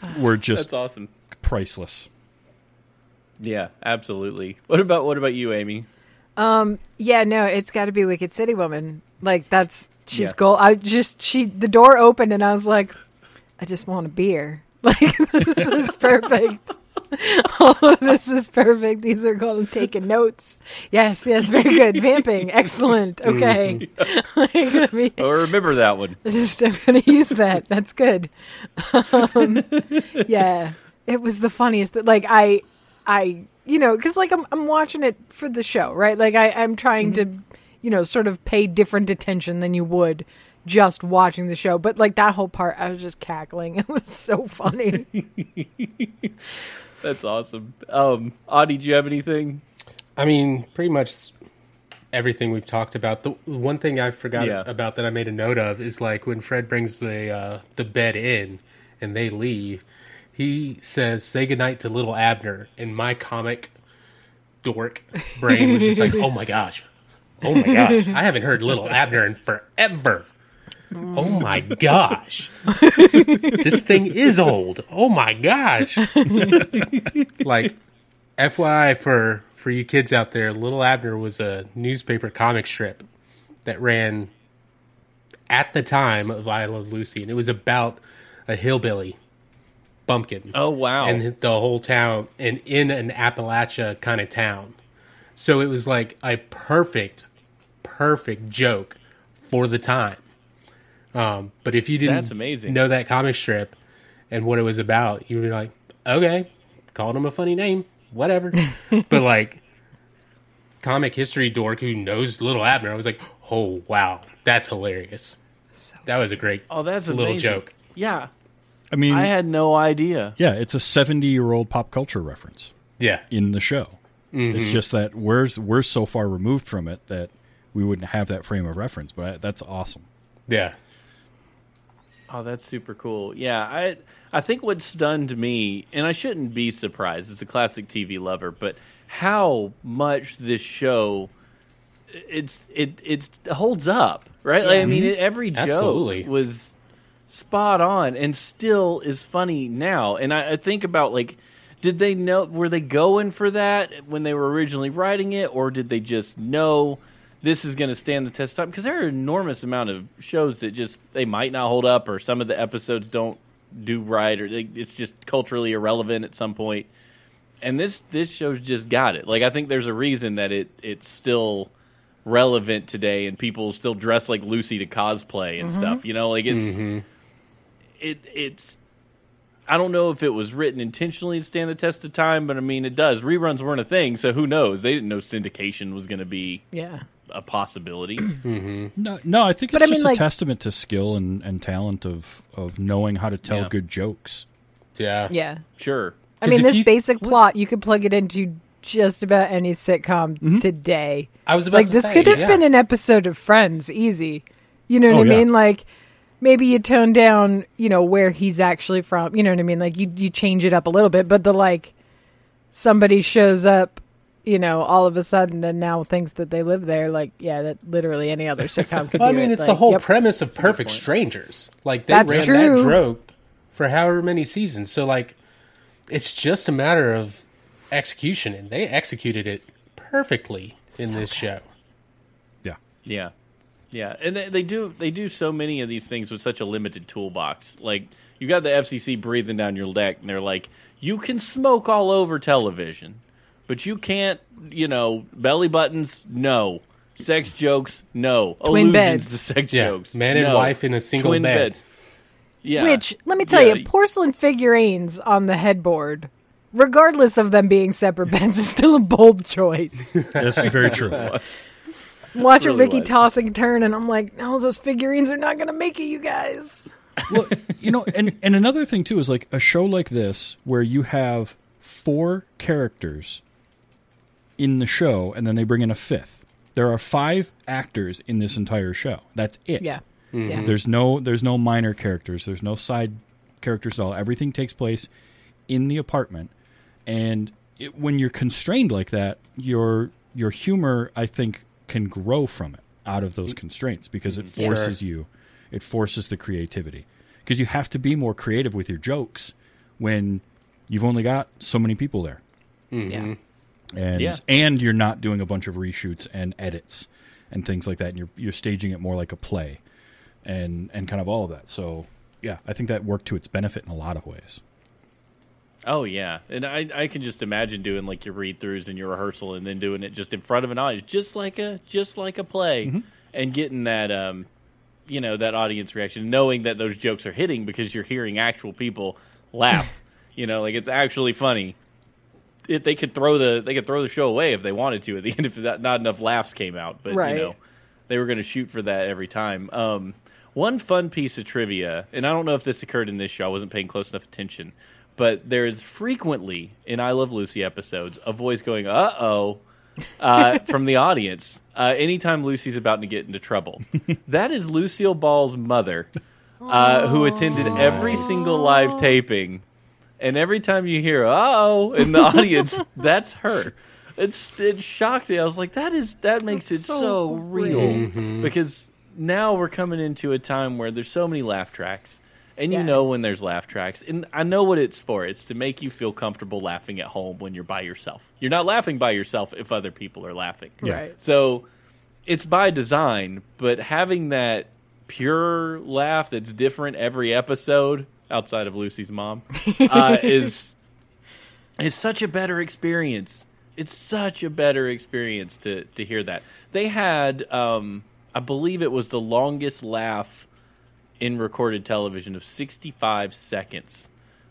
[SIGHS] were just That's awesome. priceless. Yeah, absolutely. What about what about you, Amy? Um, yeah, no, it's got to be Wicked City Woman. Like that's she's Yeah. goal. I just she the door opened and I was like, I just want a beer. [LAUGHS] Like this is perfect. [LAUGHS] All of this is perfect. These are called taking notes. Yes, yes, very good. Vamping, excellent. [LAUGHS] Okay, like, I mean, Oh, remember that one. [LAUGHS] just I'm gonna use that. That's good. Um, yeah, it was the funniest. That like I, I, you know, because like I'm I'm watching it for the show, right? Like I I'm trying to, you know, sort of pay different attention than you would just watching the show. But like that whole part, I was just cackling. It was so funny. That's awesome. Um, Audie, do you have anything? I mean, pretty much everything we've talked about. The one thing I forgot Yeah. about that I made a note of is like when Fred brings the uh, the bed in and they leave, he says, "Say goodnight to little Abner." And my comic dork brain was just like, [LAUGHS] "Oh my gosh, oh my gosh, I haven't heard little Abner in forever." Oh mm. my gosh. [LAUGHS] this thing is old. Oh my gosh. [LAUGHS] like FYI for for you kids out there, Little Abner was a newspaper comic strip that ran at the time of I Love Lucy, and it was about a hillbilly bumpkin. Oh wow! And the whole town, and in an Appalachia kind of town. So it was like a perfect, perfect joke for the time. Um, but if you didn't That's amazing. know that comic strip and what it was about, you would be like, okay, called him a funny name, whatever. [LAUGHS] but like, comic history dork who knows Little Abner, I was like, oh wow, that's hilarious. that was a great oh, that's a little joke. Yeah, I mean, I had no idea. yeah, it's a 70 year old pop culture reference Yeah, in the show. It's just that we're we're so far removed from it that we wouldn't have that frame of reference. But I, that's awesome. yeah, Oh, that's super cool. Yeah, I I think what stunned me, and I shouldn't be surprised, as a classic TV lover, but how much this show it's it it's it holds up, right? Like, I mean, mm-hmm. it, every joke Absolutely. was spot on and still is funny now. And I, I think about like, did they know were they going for that when they were originally writing it, or did they just know? This is going to stand the test of time because there are an enormous amount of shows that just they might not hold up, or some of the episodes don't do right, or they, it's just culturally irrelevant at some point. And this this show's just got it. Like I think there's a reason that it it's still relevant today, and people still dress like Lucy to cosplay and mm-hmm. stuff. You know, like it's mm-hmm. it it's I don't know if it was written intentionally to stand the test of time, but I mean it does. Reruns weren't a thing, so who knows? They didn't know syndication was going to be yeah. A possibility. [CLEARS THROAT] No, no, I think it's But I just mean, a like- testament to skill and, and talent of of knowing how to tell Yeah. good jokes. yeah, Yeah. sure. I mean, this you- basic plot, you could plug it into just about any sitcom Mm-hmm. today. I was about Like, to this say, could have yeah. been an episode of Friends, easy. You know what Oh, I yeah. mean? Like, maybe you tone down, you know, where he's actually from. You know what I mean? Like, you, you change it up a little bit, but the, like, somebody shows up, you know, all of a sudden and now thinks that they live there. Like, yeah, that literally any other [LAUGHS] sitcom could Well, I mean, it. it's the whole yep. premise of Perfect Strangers. Like they That's ran true. that joke for however many seasons. So like, it's just a matter of execution, and they executed it perfectly in this show. Yeah. Yeah, yeah, and they, they do they do so many of these things with such a limited toolbox. Like you got the FCC breathing down your neck, and they're like, you can smoke all over television, but you can't, you know, belly buttons, no. Sex jokes, no. Twin Allusions beds. to sex Yeah, jokes, man and no. wife in a single Twin bed. beds. Yeah, Which, let me tell Yeah, you, porcelain figurines on the headboard, regardless of them being separate [LAUGHS] beds, is still a bold choice. [LAUGHS] That's very true. Watching Really Ricky was. toss and turn, and I'm like, no, those figurines are not going to make it, you guys. well, you know, and and another thing too is like a show like this where you have four characters in the show, and then they bring in a fifth. There are five actors in this entire show. That's it. Yeah. Mm-hmm. Yeah. There's no there's no minor characters. There's no side characters at all. Everything takes place in the apartment, and it, when you're constrained like that, your your humor I think can grow from it out of those mm-hmm. constraints because it mm-hmm. forces you, it forces the creativity because you have to be more creative with your jokes when you've only got so many people there Yeah. And Yeah. and you're not doing a bunch of reshoots and edits and things like that and you're you're staging it more like a play and and kind of all of that so yeah i think that worked to its benefit in a lot of ways Oh yeah, and I I can just imagine doing like your read throughs and your rehearsal, and then doing it just in front of an audience, just like a just like a play, and getting that um, you know, that audience reaction, knowing that those jokes are hitting because you're hearing actual people laugh. [LAUGHS] you know, like it's actually funny. It, they could throw the they could throw the show away if they wanted to at the end if that, not enough laughs came out, but Right. you know, they were going to shoot for that every time. Um, one fun piece of trivia, and I don't know if this occurred in this show. I wasn't paying close enough attention, but there is frequently in I Love Lucy episodes a voice going "uh oh" [LAUGHS] uh, from the audience uh, anytime Lucy's about to get into trouble. that is Lucille Ball's mother, uh, who attended every single live taping, and every time you hear "uh oh" in the audience, [LAUGHS] that's her. It's it shocked me. I was like, that is that makes it so, so real because now we're coming into a time where there's so many laugh tracks. And you Yeah. know when there's laugh tracks. And I know what it's for. It's to make you feel comfortable laughing at home when you're by yourself. You're not laughing by yourself if other people are laughing. Right. So it's by design, but having that pure laugh that's different every episode outside of Lucy's mom [LAUGHS] uh, is is such a better experience. It's such a better experience to to hear that. They had um I believe it was the longest laugh in recorded television of 65 seconds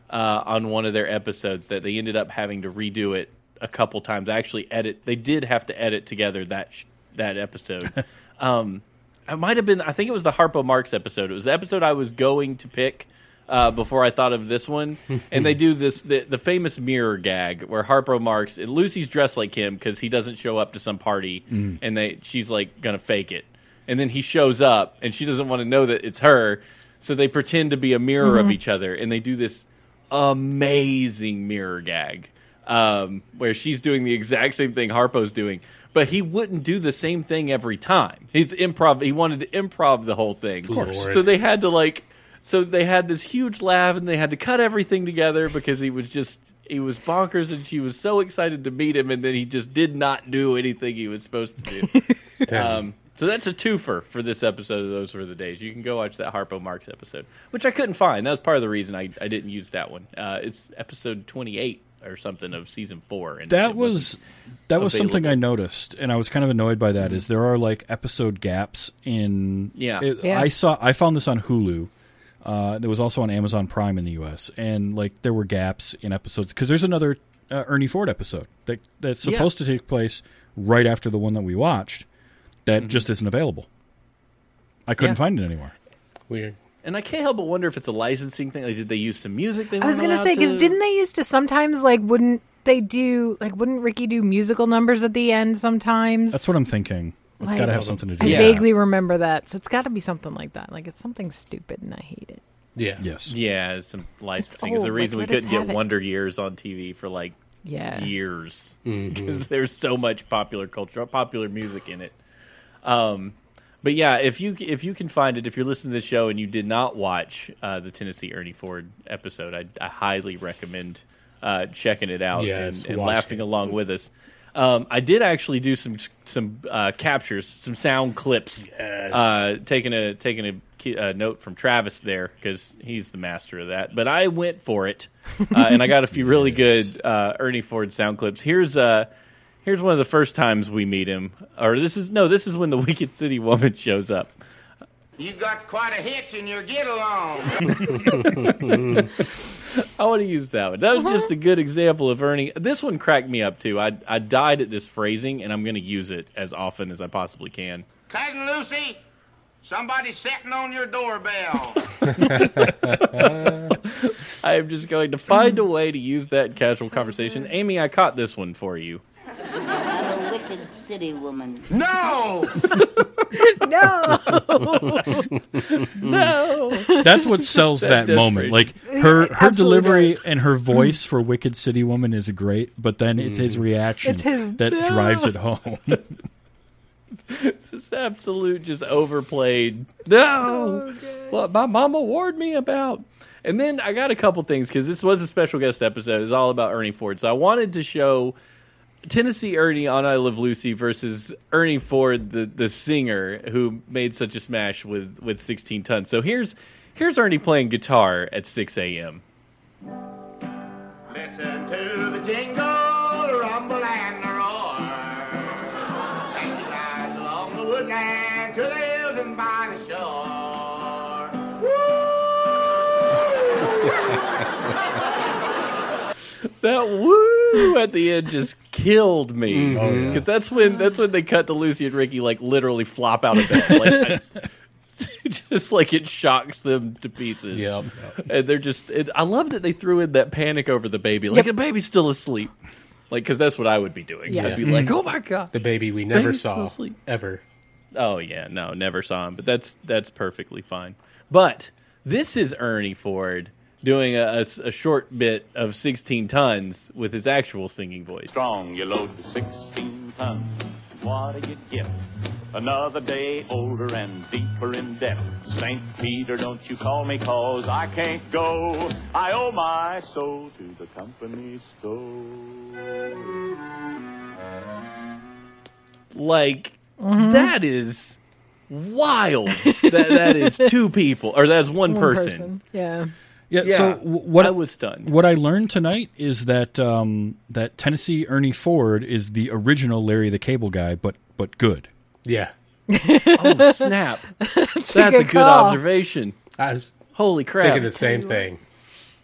uh, on one of their episodes that they ended up having to redo it a couple times. Actually, edit. They did have to edit together that sh- that episode. [LAUGHS] um, it might have been. I think it was the Harpo Marx episode. It was the episode I was going to pick. Uh, before I thought of this one, [LAUGHS] and they do this the, the famous mirror gag where Harpo Marx and Lucy's dressed like him because he doesn't show up to some party, and they she's like gonna fake it, and then he shows up and she doesn't want to know that it's her, so they pretend to be a mirror of each other, and they do this amazing mirror gag um, where she's doing the exact same thing Harpo's doing, but he wouldn't do the same thing every time. He's improv. He wanted to improv the whole thing, course. so they had to like. So they had this huge laugh, and they had to cut everything together because he was just he was bonkers, and she was so excited to meet him, and then he just did not do anything he was supposed to do. [LAUGHS] Um, so that's a twofer for this episode of Those Were the Days. You can go watch that Harpo Marx episode, which I couldn't find. That was part of the reason I, I didn't use that one. Uh, it's episode 28 or something of season four. And That was that was something. I noticed, and I was kind of annoyed by that. Is there are like episode gaps in? Yeah. it- Yeah. I saw. I found this on Hulu. Uh, there was also on Amazon Prime in the U.S. and like there were gaps in episodes because there's another uh, Ernie Ford episode that that's Yeah. supposed to take place right after the one that we watched that just isn't available. I couldn't Mm-hmm. Yeah. find it anywhere. Weird. And I can't help but wonder if it's a licensing thing. Like, did they use some music? They I was gonna say because didn't they used to sometimes like wouldn't they do like wouldn't Ricky do musical numbers at the end sometimes? That's what I'm thinking. It's Like- got to have something to do. I with Yeah. that. vaguely remember that, so it's got to be something like that. Like it's something stupid, and I hate it. Yeah. Yes. Yeah, it's some licensing. It's the reason like, we let us couldn't get it. Wonder Years on TV for like Yeah, years because [LAUGHS] there's so much popular culture, popular music in it. Um, but yeah, if you if you can find it, if you're listening to the show and you did not watch uh, the Tennessee Ernie Ford episode, I, I highly recommend uh, checking it out Yes, and, and laughing it. along with us. Um, I did actually do some some uh, captures, some sound clips. Yes. Uh, taking a taking a, key- a note from Travis there because he's the master of that. But I went for it, uh, and I got a few really [LAUGHS] good uh, Ernie Ford sound clips. Here's uh here's one of the first times we meet him, or this is no, this is when the [LAUGHS] Wicked City woman shows up. You got quite a hitch in your get along. [LAUGHS] I want to use that one. That was just uh-huh. a good example of Ernie. This one cracked me up too. I I died at this phrasing, and I'm going to use it as often as I possibly can. Cousin Lucy, somebody's sitting on your doorbell. [LAUGHS] I am just going to find a way to use that in casual conversation. Amy, I caught this one for you. [LAUGHS] I'm a wicked city woman. no! [LAUGHS] no, [LAUGHS] No. That's what sells that, That moment. Like her her delivery does. and her mm-hmm. voice for Wicked City Woman is great, but then it's his mm-hmm. reaction It's his- that No. drives it home. [LAUGHS] This is absolute, just overplayed. No, what my mama warned me about. And then I got a couple things because this was a special guest episode. It's all about Ernie Ford, so I wanted to show Tennessee Ernie on I Love Lucy versus Ernie Ford, the, the singer who made such a smash with, with 16 Tons. So here's, here's Ernie playing guitar at 6 a.m. Listen to the jingle, and to and by the shore. That woo at the end just killed me because Mm-hmm. that's when that's when they cut to Lucy and Ricky like literally flop out of bed, like, I- [LAUGHS] just like it shocks them to pieces. Yep. and they're just. It, I love that they threw in that panic over the baby, like the baby's still asleep, like because that's what I would be doing. Yeah. I'd be like, oh my god, The baby we never Baby's saw asleep. ever. Oh yeah, no, never saw him, but that's that's perfectly fine. But this is Ernie Ford doing a a short bit of 16 tons with his actual singing voice. strong, you load the 16 tons. What do you get? Another day older and deeper in debt. St. Peter, don't you call me cause I can't go. I owe my soul to the company store. Like mm-hmm. that is wild. that that is two people, or that's one, [LAUGHS] One person. Yeah. Yeah. Yeah, so what I was stunned. What I learned tonight is that um, that Tennessee Ernie Ford is the original Larry the Cable Guy, but but good. Yeah. Oh snap! [LAUGHS] that's a good good observation. I was Holy crap! thinking the same thing.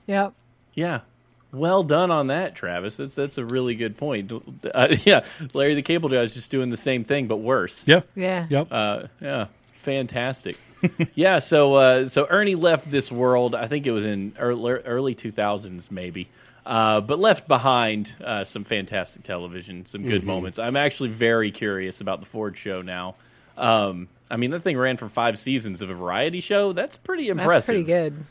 Yep. Yeah. Well done on that, Travis. That's that's a really good point. Uh, [LAUGHS] yeah, Larry the Cable Guy is just doing the same thing but worse. Yeah. Yeah. Yep. Uh, yeah. Fantastic. [LAUGHS] yeah. So uh, so Ernie left this world. I think it was in early, early 2000s, maybe. Uh, but left behind uh, some fantastic television, some good moments. I'm actually very curious about the Ford show now. Um, I mean, that thing ran for five seasons of a variety show. That's pretty impressive. That's pretty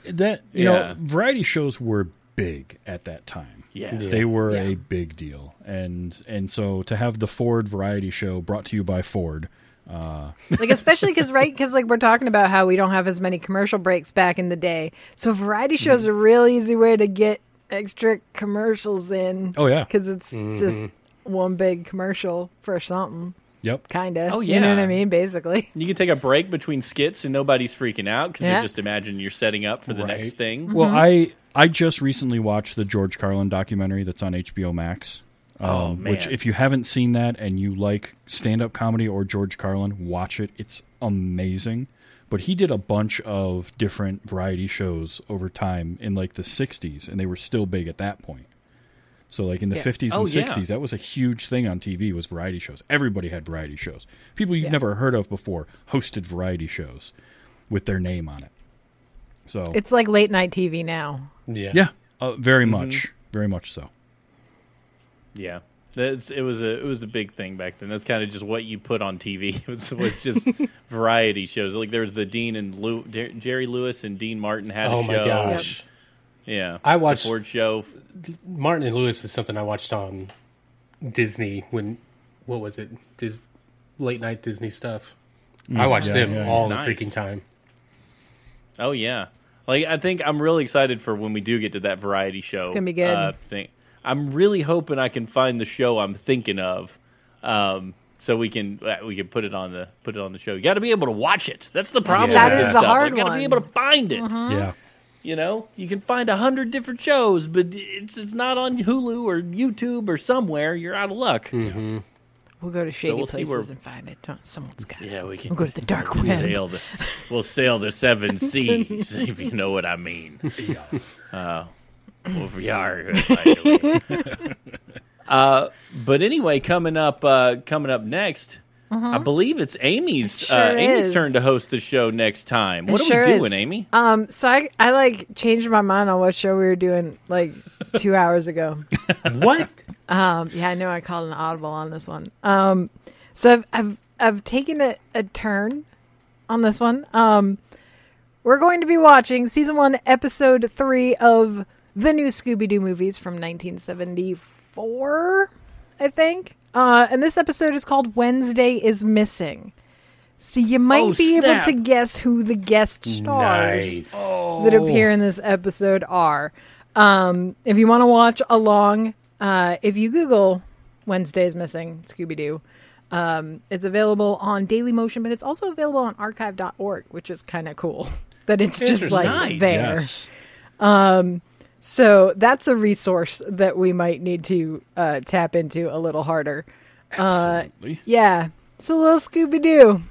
good. that you Yeah. know, variety shows were big at that time. Yeah. They were Yeah. a big deal, and and so to have the Ford variety show brought to you by Ford, Uh. Like especially because right because like we're talking about how we don't have as many commercial breaks back in the day. So variety shows Mm-hmm. are a real easy way to get extra commercials in. Oh, yeah. because it's mm-hmm. just one big commercial for something, yep, kind of. Oh, yeah. you know what. I mean? Basically. You can take a break between skits and nobody's freaking out because Yeah. they just imagine you're setting up for the Right. next thing. Well, mm-hmm. I I just recently watched the George Carlin documentary that's on HBO Max. Oh, um, Which, if you haven't seen that and you like stand up comedy or George Carlin, watch it. It's amazing. But he did a bunch of different variety shows over time in like the 60s, and they were still big at that point. So, like in the Yeah. 50s Oh, and yeah. 60s, that was a huge thing on TV was variety shows. Everybody had variety shows. People you've Yeah. never heard of before hosted variety shows with their name on it. So It's like late night TV now. Yeah. yeah, uh, very Mm-hmm. much, very much so. Yeah, That's, it was a it was a big thing back then. That's kind of just what you put on TV. [LAUGHS] It was, was just [LAUGHS] variety shows. Like there was the Dean and Lew, Jer- Jerry Lewis and Dean Martin had Oh a my show. gosh. Yeah, I watched- the Ford show. Martin and Lewis is something I watched on Disney when what was it? Dis, late night Disney stuff. I watched yeah, them yeah, all Nice. the freaking time. Oh yeah, like I think I'm really excited for when we do get to that variety show. It's gonna be good. Uh, thing. I'm really hoping I can find the show I'm thinking of, um, so we can uh, we can put it on the put it on the show. You got to be able to watch it. That's the problem. That with is this the stuff. hard You got to be able to find it. Yeah. You know, you can find a hundred different shows, but it's it's not on Hulu or YouTube or somewhere. You're out of luck. We'll go to shady we'll places where- and find it. Someone's got it. Yeah, we can. We'll go to the dark we'll web. sail the we'll sail the seven [LAUGHS] seas [LAUGHS] if you know what I mean. [LAUGHS] Uh, well, we are. by the way. uh, but anyway, coming up, uh, coming up next, I believe it's Amy's It sure uh, Amy's is. turn to host the show next time. What It are sure we is. doing, Amy? Um, so I I like changed my mind on what show we were doing like [LAUGHS] two hours ago. What? Um, yeah, I know I called an audible on this one. Um, so I've I've, I've taken a, a turn on this one. Um, we're going to be watching season one, episode three of the new Scooby Doo movies from 1974, I think. Uh, and this episode is called Wednesday is Missing. So you might Oh, be able to guess who the guest stars Nice. that appear in this episode are. Um, if you want to watch along, uh, if you Google Wednesday's Missing Scooby Doo, um, it's available on Dailymotion, but it's also available on archive.org, which is kind of cool [LAUGHS] that it's just like Nice. there. Yes. So that's a resource that we might need to uh, tap into a little harder. Absolutely. Yeah, it's a little Scooby Doo.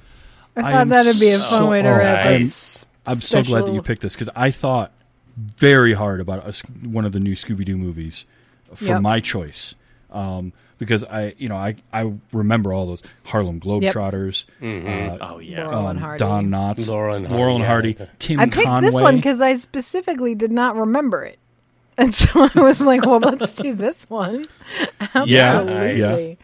I I thought am that'd be a fun so- way to wrap I'm- it. I'm so glad that you picked this because I thought very hard about a, one of the new Scooby Doo movies for Yep. my choice. Um, because I, you know, I, I remember all those Harlem Globetrotters, uh, Oh yeah. Laurel and um, Hardy. Don Knotts, Laurel and Hardy, Laurel and Hardy, okay. Tim I picked Conway. this one because I specifically did not remember it, and so [LAUGHS] I was like, "Well, let's do this one." [LAUGHS] Yeah, Absolutely.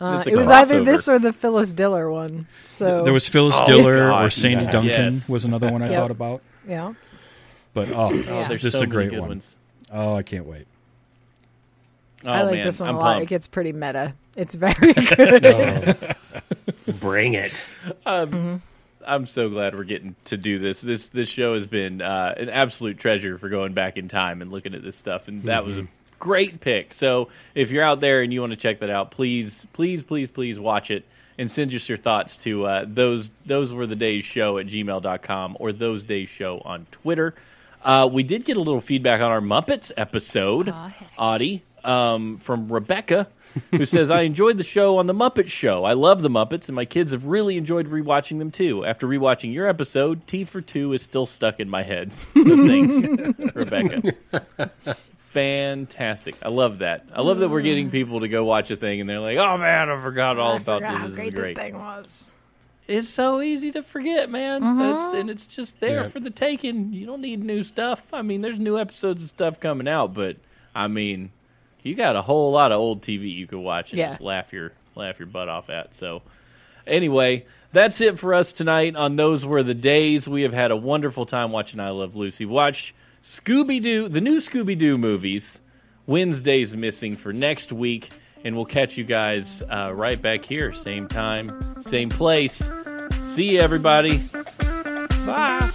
Uh, it was either this or the Phyllis Diller one. So there was Phyllis Oh, Diller or Sandy yeah. Duncan Yes. was another one I Yep. thought about. yeah. But oh, Oh, this is so a great good one. ones. Oh, I can't wait. Oh, I like man, this one I'm a lot. It gets pretty meta. It's very [LAUGHS] good. Bring it. I'm so glad we're getting to do this. This this show has been uh, an absolute treasure for going back in time and looking at this stuff, and that was a great pick. So if you're out there and you want to check that out, please, please, please, please watch it and send us your thoughts to uh, those those were the days show at gmail.com or those days show on Twitter. Uh, we did get a little feedback on our Muppets episode, Audie, um, from Rebecca, who says, I enjoyed the show on The Muppet Show. I love The Muppets, and my kids have really enjoyed rewatching them too. After rewatching your episode, Tea for Two is still stuck in my head. [LAUGHS] So thanks, [LAUGHS] Rebecca. Fantastic. I love that. I love that we're getting people to go watch a thing and they're like, oh man, I forgot all I about forgot this. how This great is great. this thing was. It's so easy to forget, man. Mm-hmm. That's, and it's just there Yeah. for the taking. You don't need new stuff. I mean, there's new episodes of stuff coming out, but I mean, you got a whole lot of old TV you could watch and Yeah. just laugh your laugh your butt off at. So, anyway, that's it for us tonight. On those were the days. We have had a wonderful time watching I Love Lucy. Watch Scooby Doo, the new Scooby Doo movies. Wednesday's missing for next week, and we'll catch you guys uh, right back here, same time, same place. See you, everybody. Bye.